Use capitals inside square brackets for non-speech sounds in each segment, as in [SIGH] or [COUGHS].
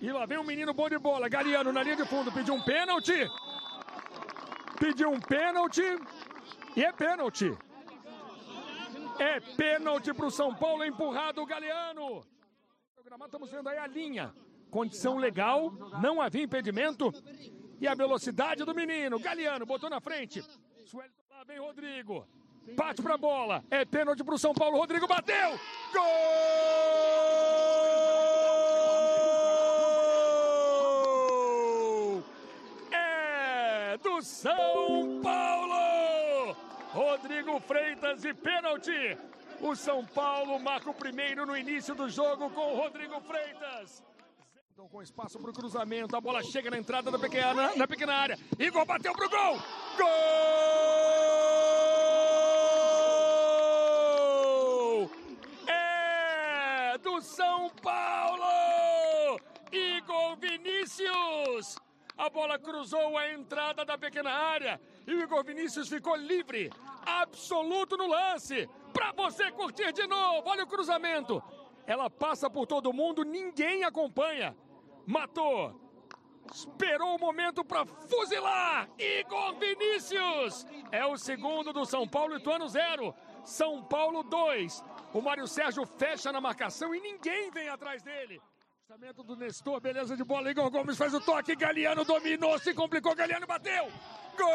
E lá vem um menino bom de bola. Galeano na linha de fundo. Pediu um pênalti. Pediu um pênalti. E é pênalti. É pênalti para o São Paulo. Empurrado o Galeano. Estamos vendo aí a linha. Condição legal. Não havia impedimento. E a velocidade do menino. Galeano botou na frente. Lá vem Rodrigo. Bate pra bola. É pênalti pro São Paulo. Rodrigo bateu. Gol! É São Paulo! Rodrigo Freitas e pênalti. O São Paulo marca o primeiro no início do jogo com o Rodrigo Freitas. Então, com espaço para o cruzamento, a bola chega na entrada da pequena, na pequena área. Igor bateu pro gol! Gol! É do São Paulo! Igor Vinícius! A bola cruzou a entrada da pequena área e o Igor Vinícius ficou livre, absoluto no lance. Para você curtir de novo, olha o cruzamento. Ela passa por todo mundo, ninguém acompanha matou. Esperou o momento para fuzilar. Igor Vinícius é o segundo do São Paulo, Ituano zero. São Paulo 2. O Mário Sérgio fecha na marcação e ninguém vem atrás dele. Lançamento do Nestor, beleza de bola. Igor Gomes faz o toque. Galeano dominou, se complicou. Galeano bateu. Gol!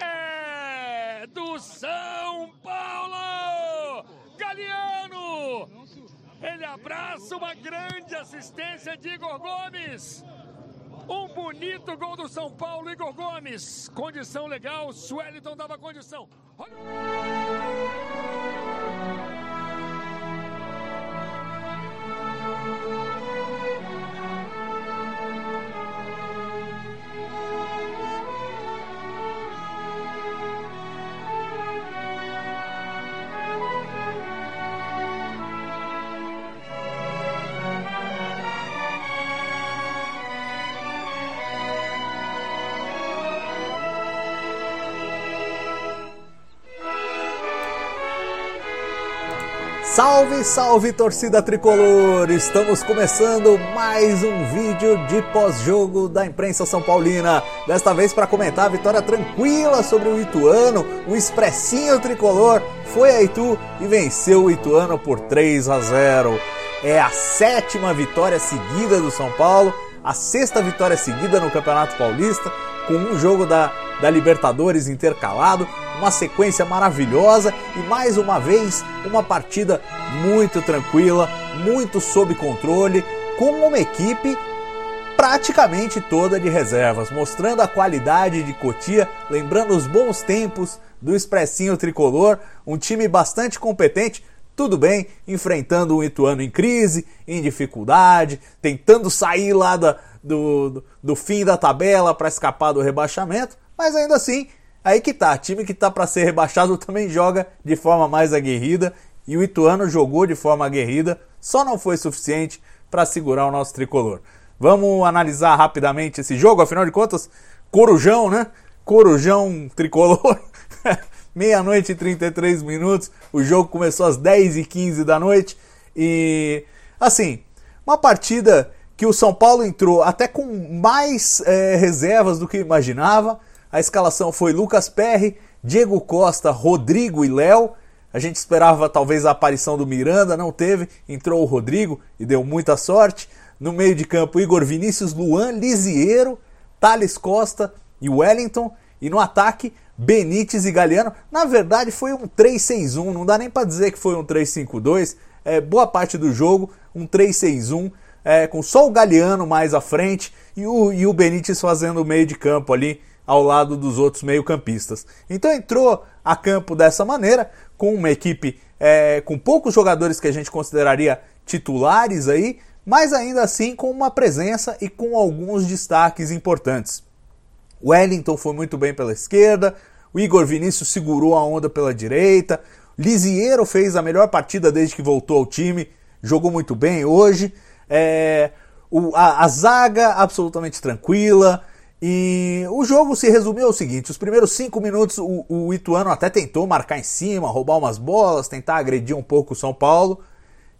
É do São Ele abraça uma grande assistência de Igor Gomes. Um bonito gol do São Paulo, Igor Gomes. Condição legal, Sueliton dava condição. Olha... Salve, salve torcida tricolor! Estamos começando mais um vídeo de pós-jogo da imprensa São Paulina. Desta vez para comentar a vitória tranquila sobre o Ituano, o expressinho tricolor foi a Itu e venceu o Ituano por 3 a 0. É a sétima vitória seguida do São Paulo, a sexta vitória seguida no Campeonato Paulista, com um jogo da, da Libertadores intercalado uma sequência maravilhosa e mais uma vez uma partida muito tranquila, muito sob controle, com uma equipe praticamente toda de reservas, mostrando a qualidade de Cotia, lembrando os bons tempos do Expressinho Tricolor, um time bastante competente, tudo bem, enfrentando um Ituano em crise, em dificuldade, tentando sair lá da, do, do, do fim da tabela para escapar do rebaixamento, mas ainda assim Aí que tá, time que tá para ser rebaixado [LAUGHS] também joga de forma mais aguerrida e o Ituano jogou de forma aguerrida, só não foi suficiente para segurar o nosso tricolor. Vamos analisar rapidamente esse jogo, afinal de contas, Corujão, né? Corujão tricolor. [LAUGHS] Meia-noite e 33 minutos. O jogo começou às 10 e 15 da noite. E, assim, uma partida que o São Paulo entrou até com mais é, reservas do que imaginava. A escalação foi Lucas Perry, Diego Costa, Rodrigo e Léo. A gente esperava talvez a aparição do Miranda, não teve. Entrou o Rodrigo e deu muita sorte. No meio de campo, Igor Vinícius, Luan, Lisiero, Thales Costa e Wellington. E no ataque, Benítez e Galeano. Na verdade, foi um 3-6-1, não dá nem para dizer que foi um 3-5-2. É, boa parte do jogo, um 3-6-1, é, com só o Galeano mais à frente e o, e o Benítez fazendo o meio de campo ali ao lado dos outros meio-campistas. Então entrou a campo dessa maneira, com uma equipe é, com poucos jogadores que a gente consideraria titulares aí, mas ainda assim com uma presença e com alguns destaques importantes. O Wellington foi muito bem pela esquerda, o Igor Vinícius segurou a onda pela direita, Lisiero fez a melhor partida desde que voltou ao time, jogou muito bem hoje. É, o, a, a zaga absolutamente tranquila, E o jogo se resumiu ao seguinte: os primeiros cinco minutos o, o Ituano até tentou marcar em cima, roubar umas bolas, tentar agredir um pouco o São Paulo.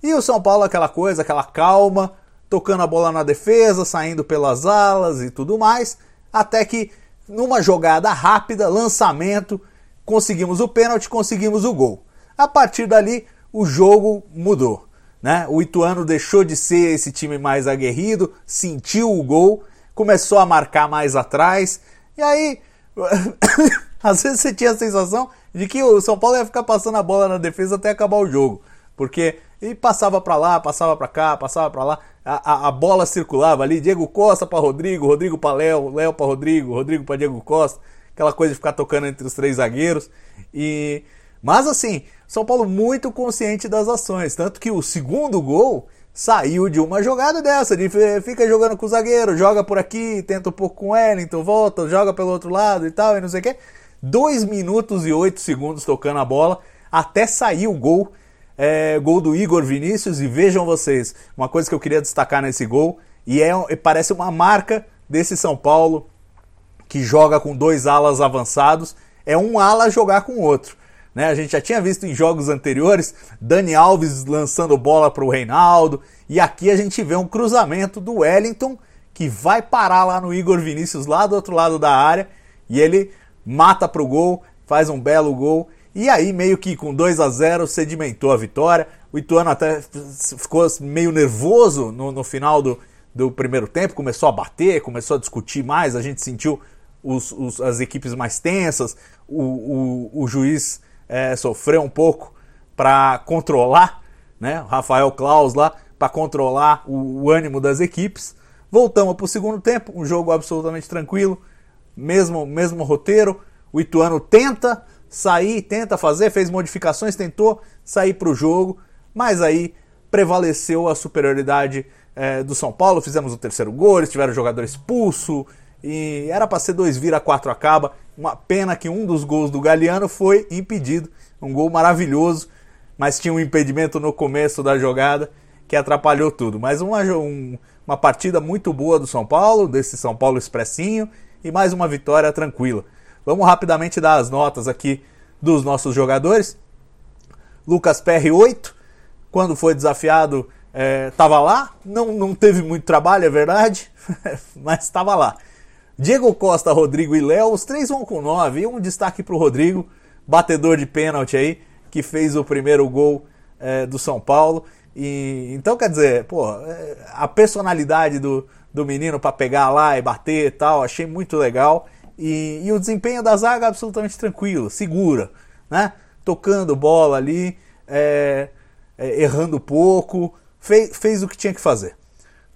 E o São Paulo, aquela coisa, aquela calma, tocando a bola na defesa, saindo pelas alas e tudo mais, até que numa jogada rápida, lançamento, conseguimos o pênalti, conseguimos o gol. A partir dali, o jogo mudou. Né? O Ituano deixou de ser esse time mais aguerrido, sentiu o gol começou a marcar mais atrás. E aí, [COUGHS] às vezes você tinha a sensação de que o São Paulo ia ficar passando a bola na defesa até acabar o jogo. Porque e passava para lá, passava para cá, passava para lá, a, a, a, bola circulava ali, Diego Costa para Rodrigo, Rodrigo para Léo, Léo para Rodrigo, Rodrigo para Diego Costa, aquela coisa de ficar tocando entre os três zagueiros. E mas assim, São Paulo muito consciente das ações, tanto que o segundo gol saiu de uma jogada dessa, de fica jogando com o zagueiro, joga por aqui, tenta um pouco com o Wellington, volta, joga pelo outro lado e tal, e não sei o que. 2 minutos e 8 segundos tocando a bola, até sair o gol, é, gol do Igor Vinícius, e vejam vocês, uma coisa que eu queria destacar nesse gol, e é, parece uma marca desse São Paulo, que joga com dois alas avançados, é um ala jogar com o outro. Né? A gente já tinha visto em jogos anteriores Dani Alves lançando bola para o Reinaldo. E aqui a gente vê um cruzamento do Wellington que vai parar lá no Igor Vinícius, lá do outro lado da área. E ele mata para o gol, faz um belo gol. E aí, meio que com 2 a 0 sedimentou a vitória. O Ituano até ficou meio nervoso no, no final do, do primeiro tempo, começou a bater, começou a discutir mais. A gente sentiu os, os, as equipes mais tensas, o, o, o juiz é, sofreu um pouco para controlar, né? O Rafael Klaus lá, para controlar o, o, ânimo das equipes. Voltamos para o segundo tempo, um jogo absolutamente tranquilo, mesmo, mesmo roteiro. O Ituano tenta sair, tenta fazer, fez modificações, tentou sair para o jogo, mas aí prevaleceu a superioridade é, do São Paulo. Fizemos o terceiro gol, eles tiveram o jogador expulso e era para ser dois vira quatro acaba. Uma pena que um dos gols do Galeano foi impedido. Um gol maravilhoso, mas tinha um impedimento no começo da jogada que atrapalhou tudo. Mas uma, um, uma partida muito boa do São Paulo, desse São Paulo expressinho, e mais uma vitória tranquila. Vamos rapidamente dar as notas aqui dos nossos jogadores. Lucas Perry 8, quando foi desafiado, estava é, lá. Não, não teve muito trabalho, é verdade, [LAUGHS] mas estava lá. Diego Costa, Rodrigo e Léo, os três vão com 9. E um destaque para o Rodrigo, batedor de pênalti aí, que fez o primeiro gol é, do São Paulo. E, então, quer dizer, pô, é, a personalidade do, do menino para pegar lá e bater e tal, achei muito legal. E, e, o desempenho da zaga absolutamente tranquilo, segura, né? Tocando bola ali, é, é errando pouco, fez, fez o que tinha que fazer.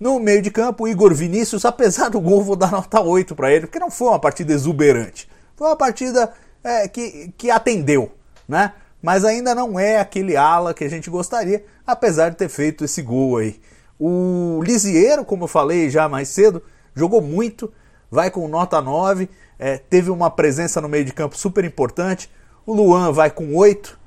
No meio de campo, Igor Vinícius, apesar do gol, vou dar nota 8 para ele, porque não foi uma partida exuberante. Foi uma partida é, que, que atendeu, né? Mas ainda não é aquele ala que a gente gostaria, apesar de ter feito esse gol aí. O Lisieiro, como eu falei já mais cedo, jogou muito, vai com nota 9, é, teve uma presença no meio de campo super importante. O Luan vai com 8.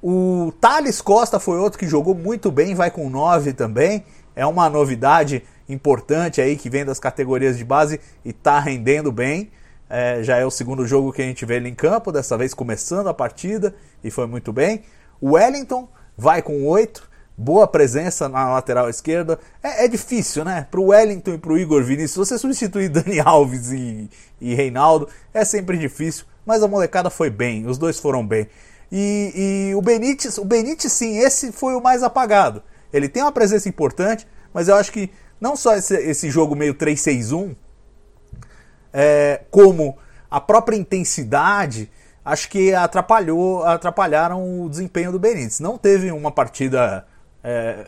O Thales Costa foi outro que jogou muito bem, vai com 9 também é uma novidade importante aí que vem das categorias de base e está rendendo bem. É, já é o segundo jogo que a gente vê ele em campo, dessa vez começando a partida e foi muito bem. O Wellington vai com 8, boa presença na lateral esquerda. É, é difícil, né? Para o Wellington e para o Igor Vinícius, você substituir [LAUGHS] Dani Alves e, e Reinaldo é sempre difícil, mas a molecada foi bem, os dois foram bem. E, e o Benítez, o Benítez sim, esse foi o mais apagado. Ele tem uma presença importante, mas eu acho que não só esse, esse jogo meio 3-6-1, é, como a própria intensidade, acho que atrapalhou, atrapalharam o desempenho do Benítez. Não teve uma partida é,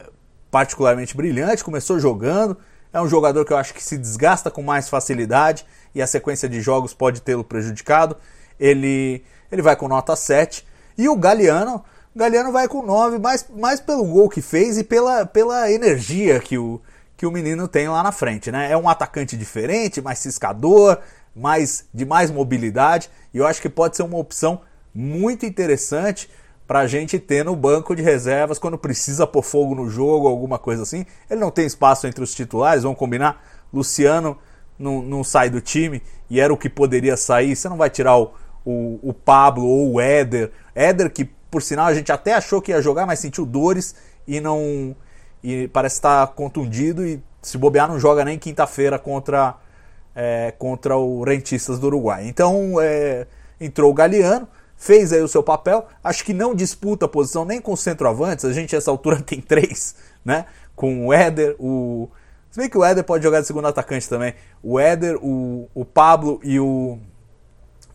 particularmente brilhante, começou jogando, é um jogador que eu acho que se desgasta com mais facilidade e a sequência de jogos pode tê-lo prejudicado. Ele, ele vai com nota 7. E o Galeano, Galeano vai com 9, mais, mais pelo gol que fez e pela, pela energia que o, que o menino tem lá na frente. Né? É um atacante diferente, mais ciscador, mais, de mais mobilidade, e eu acho que pode ser uma opção muito interessante para a gente ter no banco de reservas quando precisa pôr fogo no jogo, alguma coisa assim. Ele não tem espaço entre os titulares, vamos combinar. Luciano não, não sai do time e era o que poderia sair, você não vai tirar o, o, o Pablo ou o Éder. Éder, que por sinal a gente até achou que ia jogar, mas sentiu dores e não. E parece estar contundido e se bobear não joga nem quinta-feira contra, é, contra o Rentistas do Uruguai. Então é, entrou o Galeano, fez aí o seu papel. Acho que não disputa a posição nem com os centroavantes. A gente, essa altura, [LAUGHS] tem três, né? Com o Éder, o. Se bem que o Éder pode jogar de segundo atacante também. O Éder, o, o Pablo e o.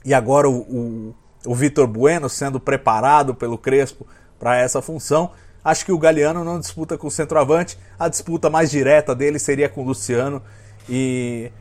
E agora o, o, o Vitor Bueno sendo preparado pelo Crespo para essa função. Acho que o Galeano não disputa com o centroavante. A disputa mais direta dele seria com o Luciano. E,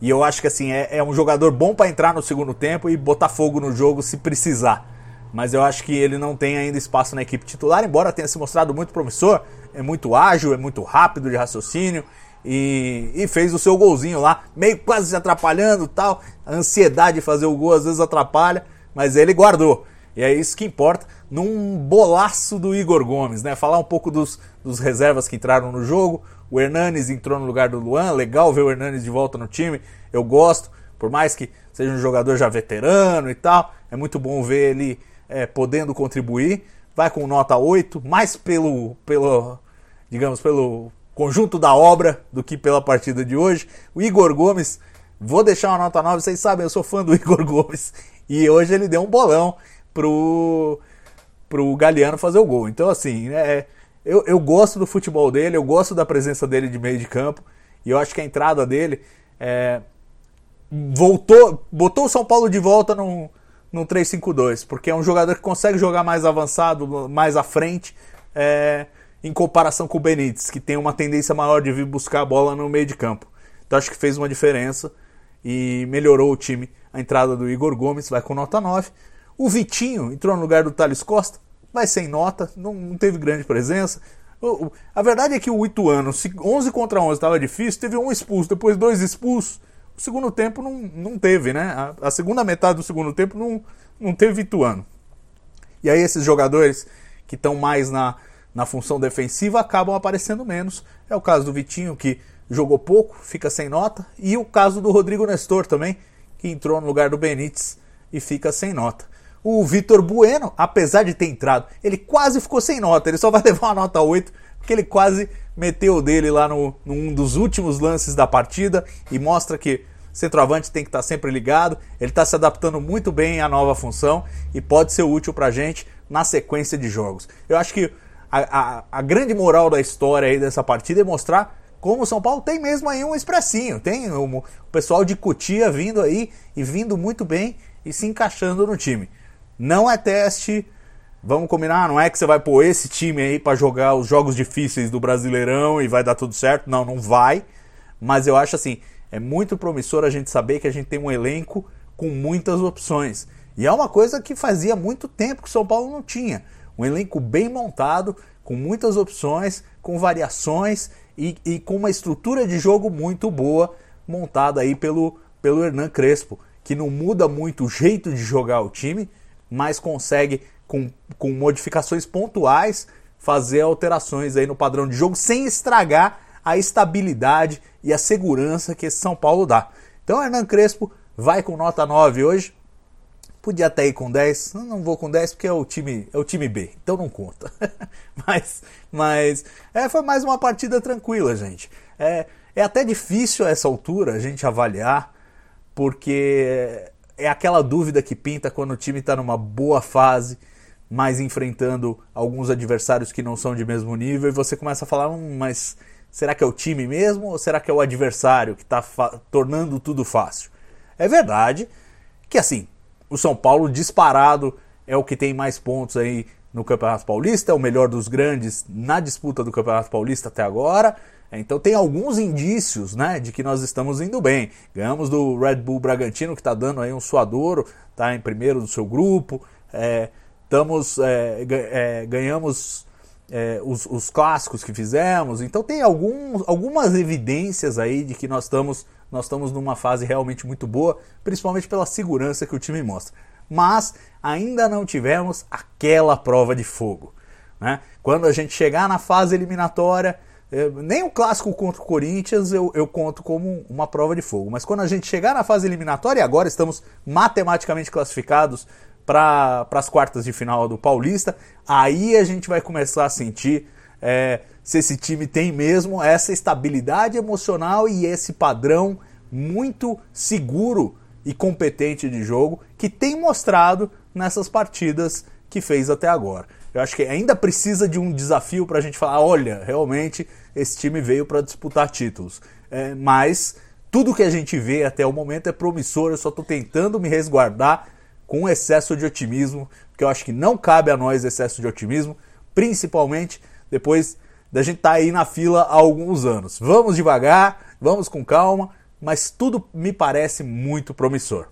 e eu acho que assim é, é um jogador bom para entrar no segundo tempo e botar fogo no jogo se precisar. Mas eu acho que ele não tem ainda espaço na equipe titular, embora tenha se mostrado muito promissor. É muito ágil, é muito rápido de raciocínio. E, e, fez o seu golzinho lá, meio quase se atrapalhando tal. A ansiedade de fazer o gol às vezes atrapalha, mas ele guardou. E é isso que importa num bolaço do Igor Gomes, né? Falar um pouco dos, dos reservas que entraram no jogo. O Hernanes entrou no lugar do Luan, legal ver o Hernanes de volta no time, eu gosto, por mais que seja um jogador já veterano e tal, é muito bom ver ele é, podendo contribuir. Vai com nota 8, mais pelo, pelo, digamos, pelo conjunto da obra do que pela partida de hoje. O Igor Gomes, vou deixar uma nota 9, vocês sabem, eu sou fã do [LAUGHS] Igor Gomes, e hoje ele deu um bolão pro pro Galeano fazer o gol. Então, assim, é, eu, eu gosto do futebol dele, eu gosto da presença dele de meio de campo, e eu acho que a entrada dele é, voltou, botou o São Paulo de volta no, no 3-5-2, porque é um jogador que consegue jogar mais avançado, mais à frente, é, em comparação com o Benítez, que tem uma tendência maior de vir buscar a bola no meio de campo. Então acho que fez uma diferença e melhorou o time. A entrada do Igor Gomes vai com nota 9. O Vitinho entrou no lugar do Thales Costa, vai sem nota, não, não teve grande presença. O, o, a verdade é que o Ituano, 11 contra 11 estava difícil, teve um expulso, depois dois expulsos. O segundo tempo não, não teve, né? A, a segunda metade do segundo tempo não, não teve Ituano. E aí esses jogadores que estão mais na, na função defensiva acabam aparecendo menos. É o caso do Vitinho, que jogou pouco, fica sem nota. E o caso do Rodrigo Nestor também, que entrou no lugar do Benítez e fica sem nota. O Vitor Bueno, apesar de ter entrado, ele quase ficou sem nota. Ele só vai [LAUGHS] levar uma nota 8, porque ele quase meteu o dele lá no, num dos últimos lances da partida e mostra que centroavante tem que estar sempre ligado. Ele está se adaptando muito bem à nova função e pode ser útil para a gente na sequência de jogos. Eu acho que a, a, a, grande moral da história aí dessa partida é mostrar como o São Paulo tem mesmo aí um expressinho. Tem o, pessoal de Cotia vindo aí e vindo muito bem e se encaixando no time. Não é teste. Vamos combinar, não é que você vai pôr esse time aí para jogar os jogos difíceis do Brasileirão e vai dar tudo certo. Não, não vai. Mas eu acho assim, é muito promissor a gente saber que a gente tem um elenco com muitas opções. E é uma coisa que fazia muito tempo que o São Paulo não tinha. Um elenco bem montado, com muitas opções, com variações e, e com uma estrutura de jogo muito boa montada aí pelo, pelo Hernan Crespo, que não muda muito o jeito de jogar o time, mas consegue, com, com modificações pontuais, fazer alterações aí no padrão de jogo sem estragar a estabilidade e a segurança que esse São Paulo dá. Então, Hernan Crespo vai com nota 9 hoje. Podia até ir com 10, não vou com 10 porque é o time, é o time B, então não conta. [LAUGHS] mas mas é, foi mais uma partida tranquila, gente. É, é até difícil a essa altura a gente avaliar, porque é aquela dúvida que pinta quando o time está numa boa fase, mas enfrentando alguns adversários que não são de mesmo nível, e você começa a falar, hum, mas será que é o time mesmo ou será que é o adversário que está tornando tudo fácil? É verdade que assim, o São Paulo disparado é o que tem mais pontos aí no Campeonato Paulista, é o melhor dos grandes na disputa do Campeonato Paulista até agora. Então tem alguns indícios né, de que nós estamos indo bem. Ganhamos do Red Bull Bragantino, que está dando aí um suadouro, está em primeiro do seu grupo. É, é, é, ganhamos é, os, os, clássicos que fizemos. Então tem algumas evidências aí de que nós estamos, nós estamos numa fase realmente muito boa, principalmente pela segurança que o time mostra. Mas ainda não tivemos aquela prova de fogo. Né? Quando a gente chegar na fase eliminatória é, nem o clássico contra o Corinthians eu, eu conto como uma prova de fogo. Mas quando a gente chegar na fase eliminatória, e agora estamos matematicamente classificados para as quartas de final do Paulista, aí a gente vai começar a sentir é, se esse time tem mesmo essa estabilidade emocional e esse padrão muito seguro e competente de jogo que tem mostrado nessas partidas que fez até agora. Eu acho que ainda precisa de um desafio para a gente falar: olha, realmente esse time veio para disputar títulos. É, mas tudo que a gente vê até o momento é promissor, eu só estou tentando me resguardar com excesso de otimismo, porque eu acho que não cabe a nós excesso de otimismo, principalmente depois da gente estar tá aí na fila há alguns anos. Vamos devagar, vamos com calma, mas tudo me parece muito promissor.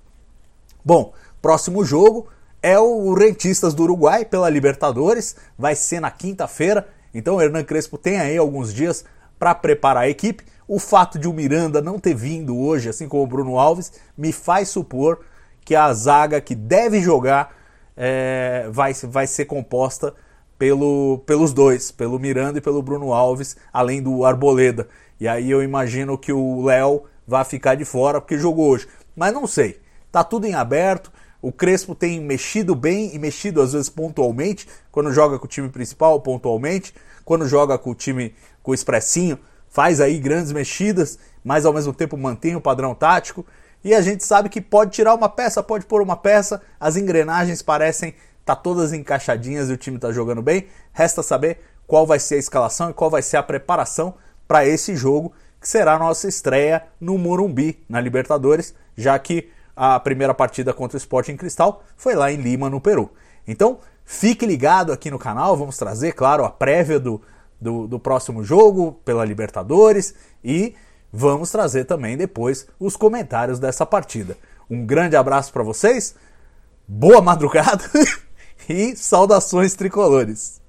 Bom, próximo jogo é o Rentistas do Uruguai pela Libertadores, vai ser na quinta-feira, então o Hernan Crespo tem aí alguns dias para preparar a equipe. O fato de o Miranda não ter vindo hoje, assim como o Bruno Alves, me faz supor que a zaga que deve jogar é, vai, vai ser composta pelo, pelos dois, pelo Miranda e pelo Bruno Alves, além do Arboleda. E aí eu imagino que o Léo vai ficar de fora porque jogou hoje. Mas não sei. Tá tudo em aberto. O Crespo tem mexido bem e mexido às vezes pontualmente, quando joga com o time principal, pontualmente, quando joga com o time com o expressinho, faz aí grandes mexidas, mas ao mesmo tempo mantém o padrão tático. E a gente sabe que pode tirar uma peça, pode pôr uma peça, as engrenagens parecem tá todas encaixadinhas e o time tá jogando bem. Resta saber qual vai ser a escalação e qual vai ser a preparação para esse jogo, que será a nossa estreia no Morumbi, na Libertadores, já que a primeira partida contra o Sporting Cristal foi lá em Lima, no Peru. Então, fique ligado aqui no canal, vamos trazer, claro, a prévia do, do, do próximo jogo pela Libertadores e vamos trazer também depois os comentários dessa partida. Um grande abraço para vocês, boa madrugada! [LAUGHS] e saudações tricolores.